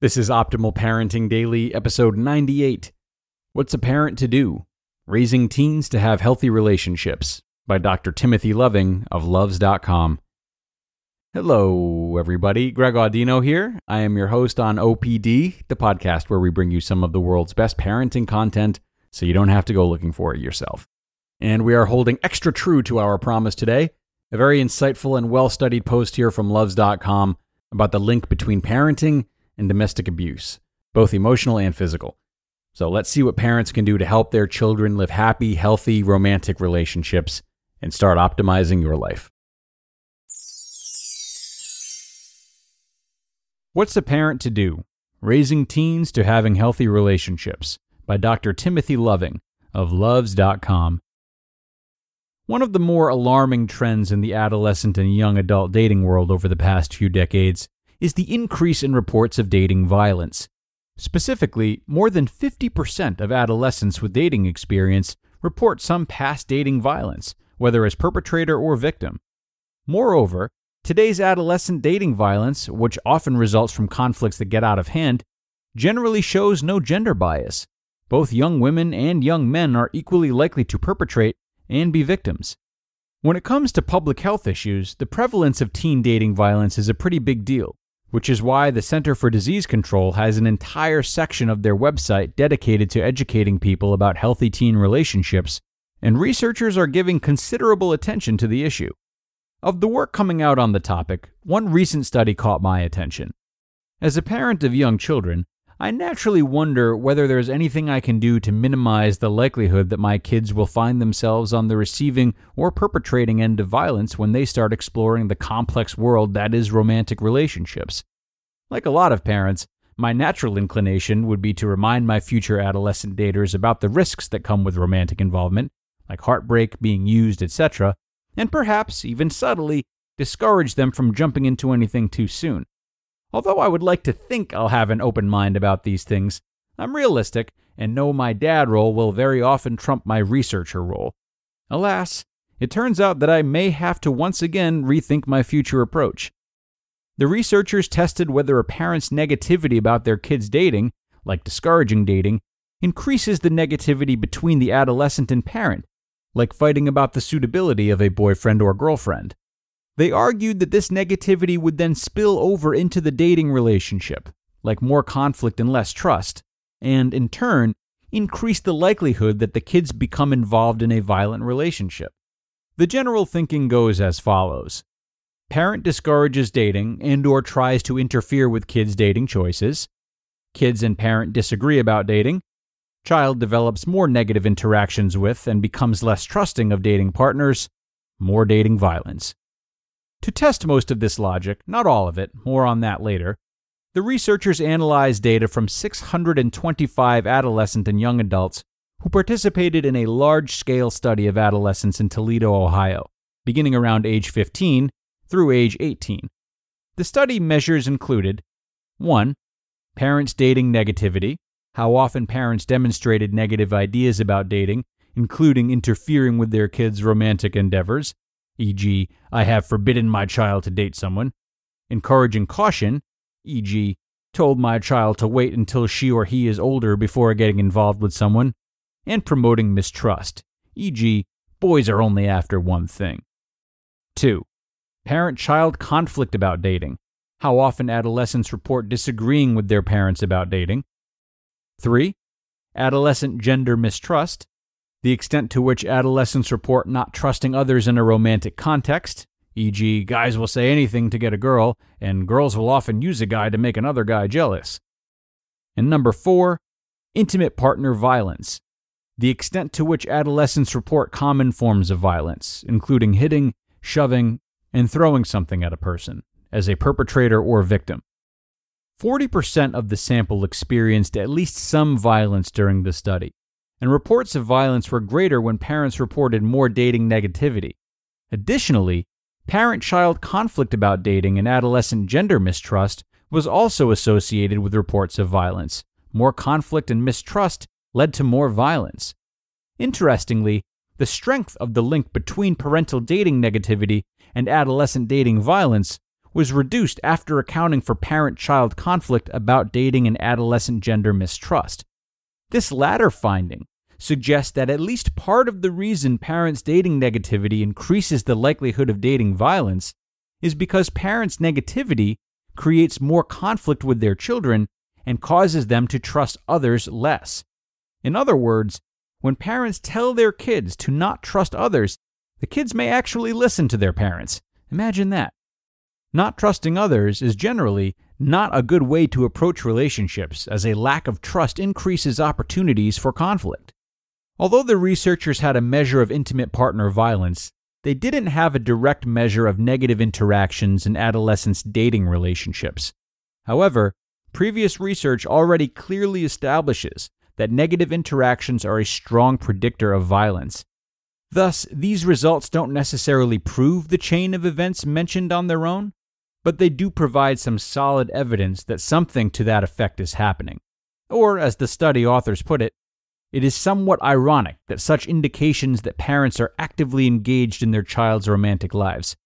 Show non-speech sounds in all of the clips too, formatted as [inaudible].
This is Optimal Parenting Daily, episode 98. What's a Parent to Do? Raising Teens to Have Healthy Relationships by Dr. Timothy Loving of Luvze.com. Hello, everybody. Greg Audino here. I am your host on OPD, the podcast where we bring you some of the world's best parenting content so you don't have to go looking for it yourself. And we are holding extra true to our promise today. A very insightful and well studied post here from Luvze.com about the link between parenting and domestic abuse, both emotional and physical. So let's see what parents can do to help their children live happy, healthy, romantic relationships and start optimizing your life. What's a Parent to Do? Raising Teens to Having Healthy Relationships by Dr. Timothy Loving of Luvze.com. One of the more alarming trends in the adolescent and young adult dating world over the past few decades is the increase in reports of dating violence. Specifically, more than 50% of adolescents with dating experience report some past dating violence, whether as perpetrator or victim. Moreover, today's adolescent dating violence, which often results from conflicts that get out of hand, generally shows no gender bias. Both young women and young men are equally likely to perpetrate and be victims. When it comes to public health issues, the prevalence of teen dating violence is a pretty big deal, which is why the Center for Disease Control has an entire section of their website dedicated to educating people about healthy teen relationships, and researchers are giving considerable attention to the issue. Of the work coming out on the topic, one recent study caught my attention. As a parent of young children, I naturally wonder whether there's anything I can do to minimize the likelihood that my kids will find themselves on the receiving or perpetrating end of violence when they start exploring the complex world that is romantic relationships. Like a lot of parents, my natural inclination would be to remind my future adolescent daters about the risks that come with romantic involvement, like heartbreak, being used, etc., and perhaps, even subtly, discourage them from jumping into anything too soon. Although I would like to think I'll have an open mind about these things, I'm realistic and know my dad role will very often trump my researcher role. Alas, it turns out that I may have to once again rethink my future approach. The researchers tested whether a parent's negativity about their kids dating, like discouraging dating, increases the negativity between the adolescent and parent, like fighting about the suitability of a boyfriend or girlfriend. They argued that this negativity would then spill over into the dating relationship, like more conflict and less trust, and in turn, increase the likelihood that the kids become involved in a violent relationship. The general thinking goes as follows. Parent discourages dating and or tries to interfere with kids' dating choices. Kids and parent disagree about dating. Child develops more negative interactions with and becomes less trusting of dating partners. More dating violence. To test most of this logic, not all of it, more on that later, the researchers analyzed data from 625 adolescent and young adults who participated in a large scale study of adolescents in Toledo, Ohio, beginning around age 15 through age 18. The study measures included 1. Parents dating negativity, how often parents demonstrated negative ideas about dating, including interfering with their kids' romantic endeavors, e.g., I have forbidden my child to date someone, encouraging caution, e.g., told my child to wait until she or he is older before getting involved with someone, and promoting mistrust, e.g., boys are only after one thing. 2. Parent child conflict about dating, how often adolescents report disagreeing with their parents about dating. 3. Adolescent gender mistrust, the extent to which adolescents report not trusting others in a romantic context, e.g., guys will say anything to get a girl, and girls will often use a guy to make another guy jealous. And number four, intimate partner violence. The extent to which adolescents report common forms of violence, including hitting, shoving, and throwing something at a person, as a perpetrator or victim. 40% of the sample experienced at least some violence during the study, and reports of violence were greater when parents reported more dating negativity. Additionally, parent child conflict about dating and adolescent gender mistrust was also associated with reports of violence. More conflict and mistrust led to more violence. Interestingly, the strength of the link between parental dating negativity and adolescent dating violence was reduced after accounting for parent child conflict about dating and adolescent gender mistrust. This latter finding suggests that at least part of the reason parents' dating negativity increases the likelihood of dating violence is because parents' negativity creates more conflict with their children and causes them to trust others less. In other words, when parents tell their kids to not trust others, the kids may actually listen to their parents. Imagine that. Not trusting others is generally not a good way to approach relationships, as a lack of trust increases opportunities for conflict. Although the researchers had a measure of intimate partner violence, they didn't have a direct measure of negative interactions in adolescents' dating relationships. However, previous research already clearly establishes that negative interactions are a strong predictor of violence. Thus, these results don't necessarily prove the chain of events mentioned on their own, but they do provide some solid evidence that something to that effect is happening. Or, as the study authors put it, it is somewhat ironic that such indications that parents are actively engaged in their child's romantic lives,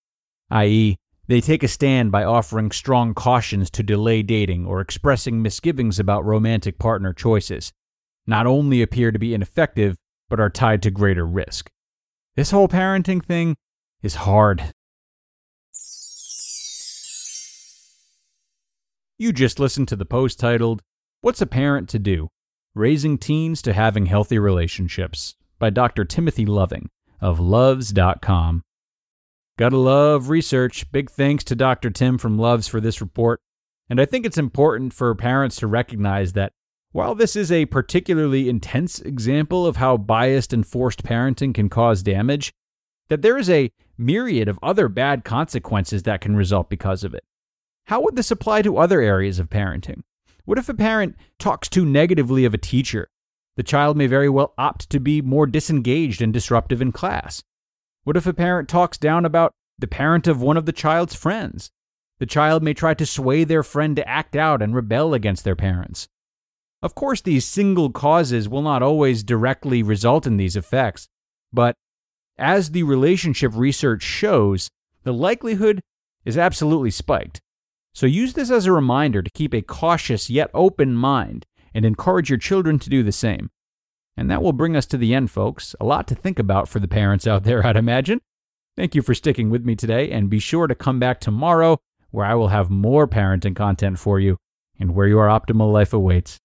i.e., they take a stand by offering strong cautions to delay dating or expressing misgivings about romantic partner choices, not only appear to be ineffective, but are tied to greater risk. This whole parenting thing is hard. You just listened to the post titled, What's a Parent to Do? Raising Teens to Having Healthy Relationships by Dr. Timothy Loving of Luvze.com. Gotta love research. Big thanks to Dr. Tim from Luvze for this report. And I think it's important for parents to recognize that while this is a particularly intense example of how biased and forced parenting can cause damage, that there is a myriad of other bad consequences that can result because of it. How would this apply to other areas of parenting? What if a parent talks too negatively of a teacher? The child may very well opt to be more disengaged and disruptive in class. What if a parent talks down about the parent of one of the child's friends? The child may try to sway their friend to act out and rebel against their parents. Of course, these single causes will not always directly result in these effects, but as the relationship research shows, the likelihood is absolutely spiked. So use this as a reminder to keep a cautious yet open mind and encourage your children to do the same. And that will bring us to the end, folks. A lot to think about for the parents out there, [laughs] I'd imagine. Thank you for sticking with me today, and be sure to come back tomorrow where I will have more parenting content for you and where your optimal life awaits.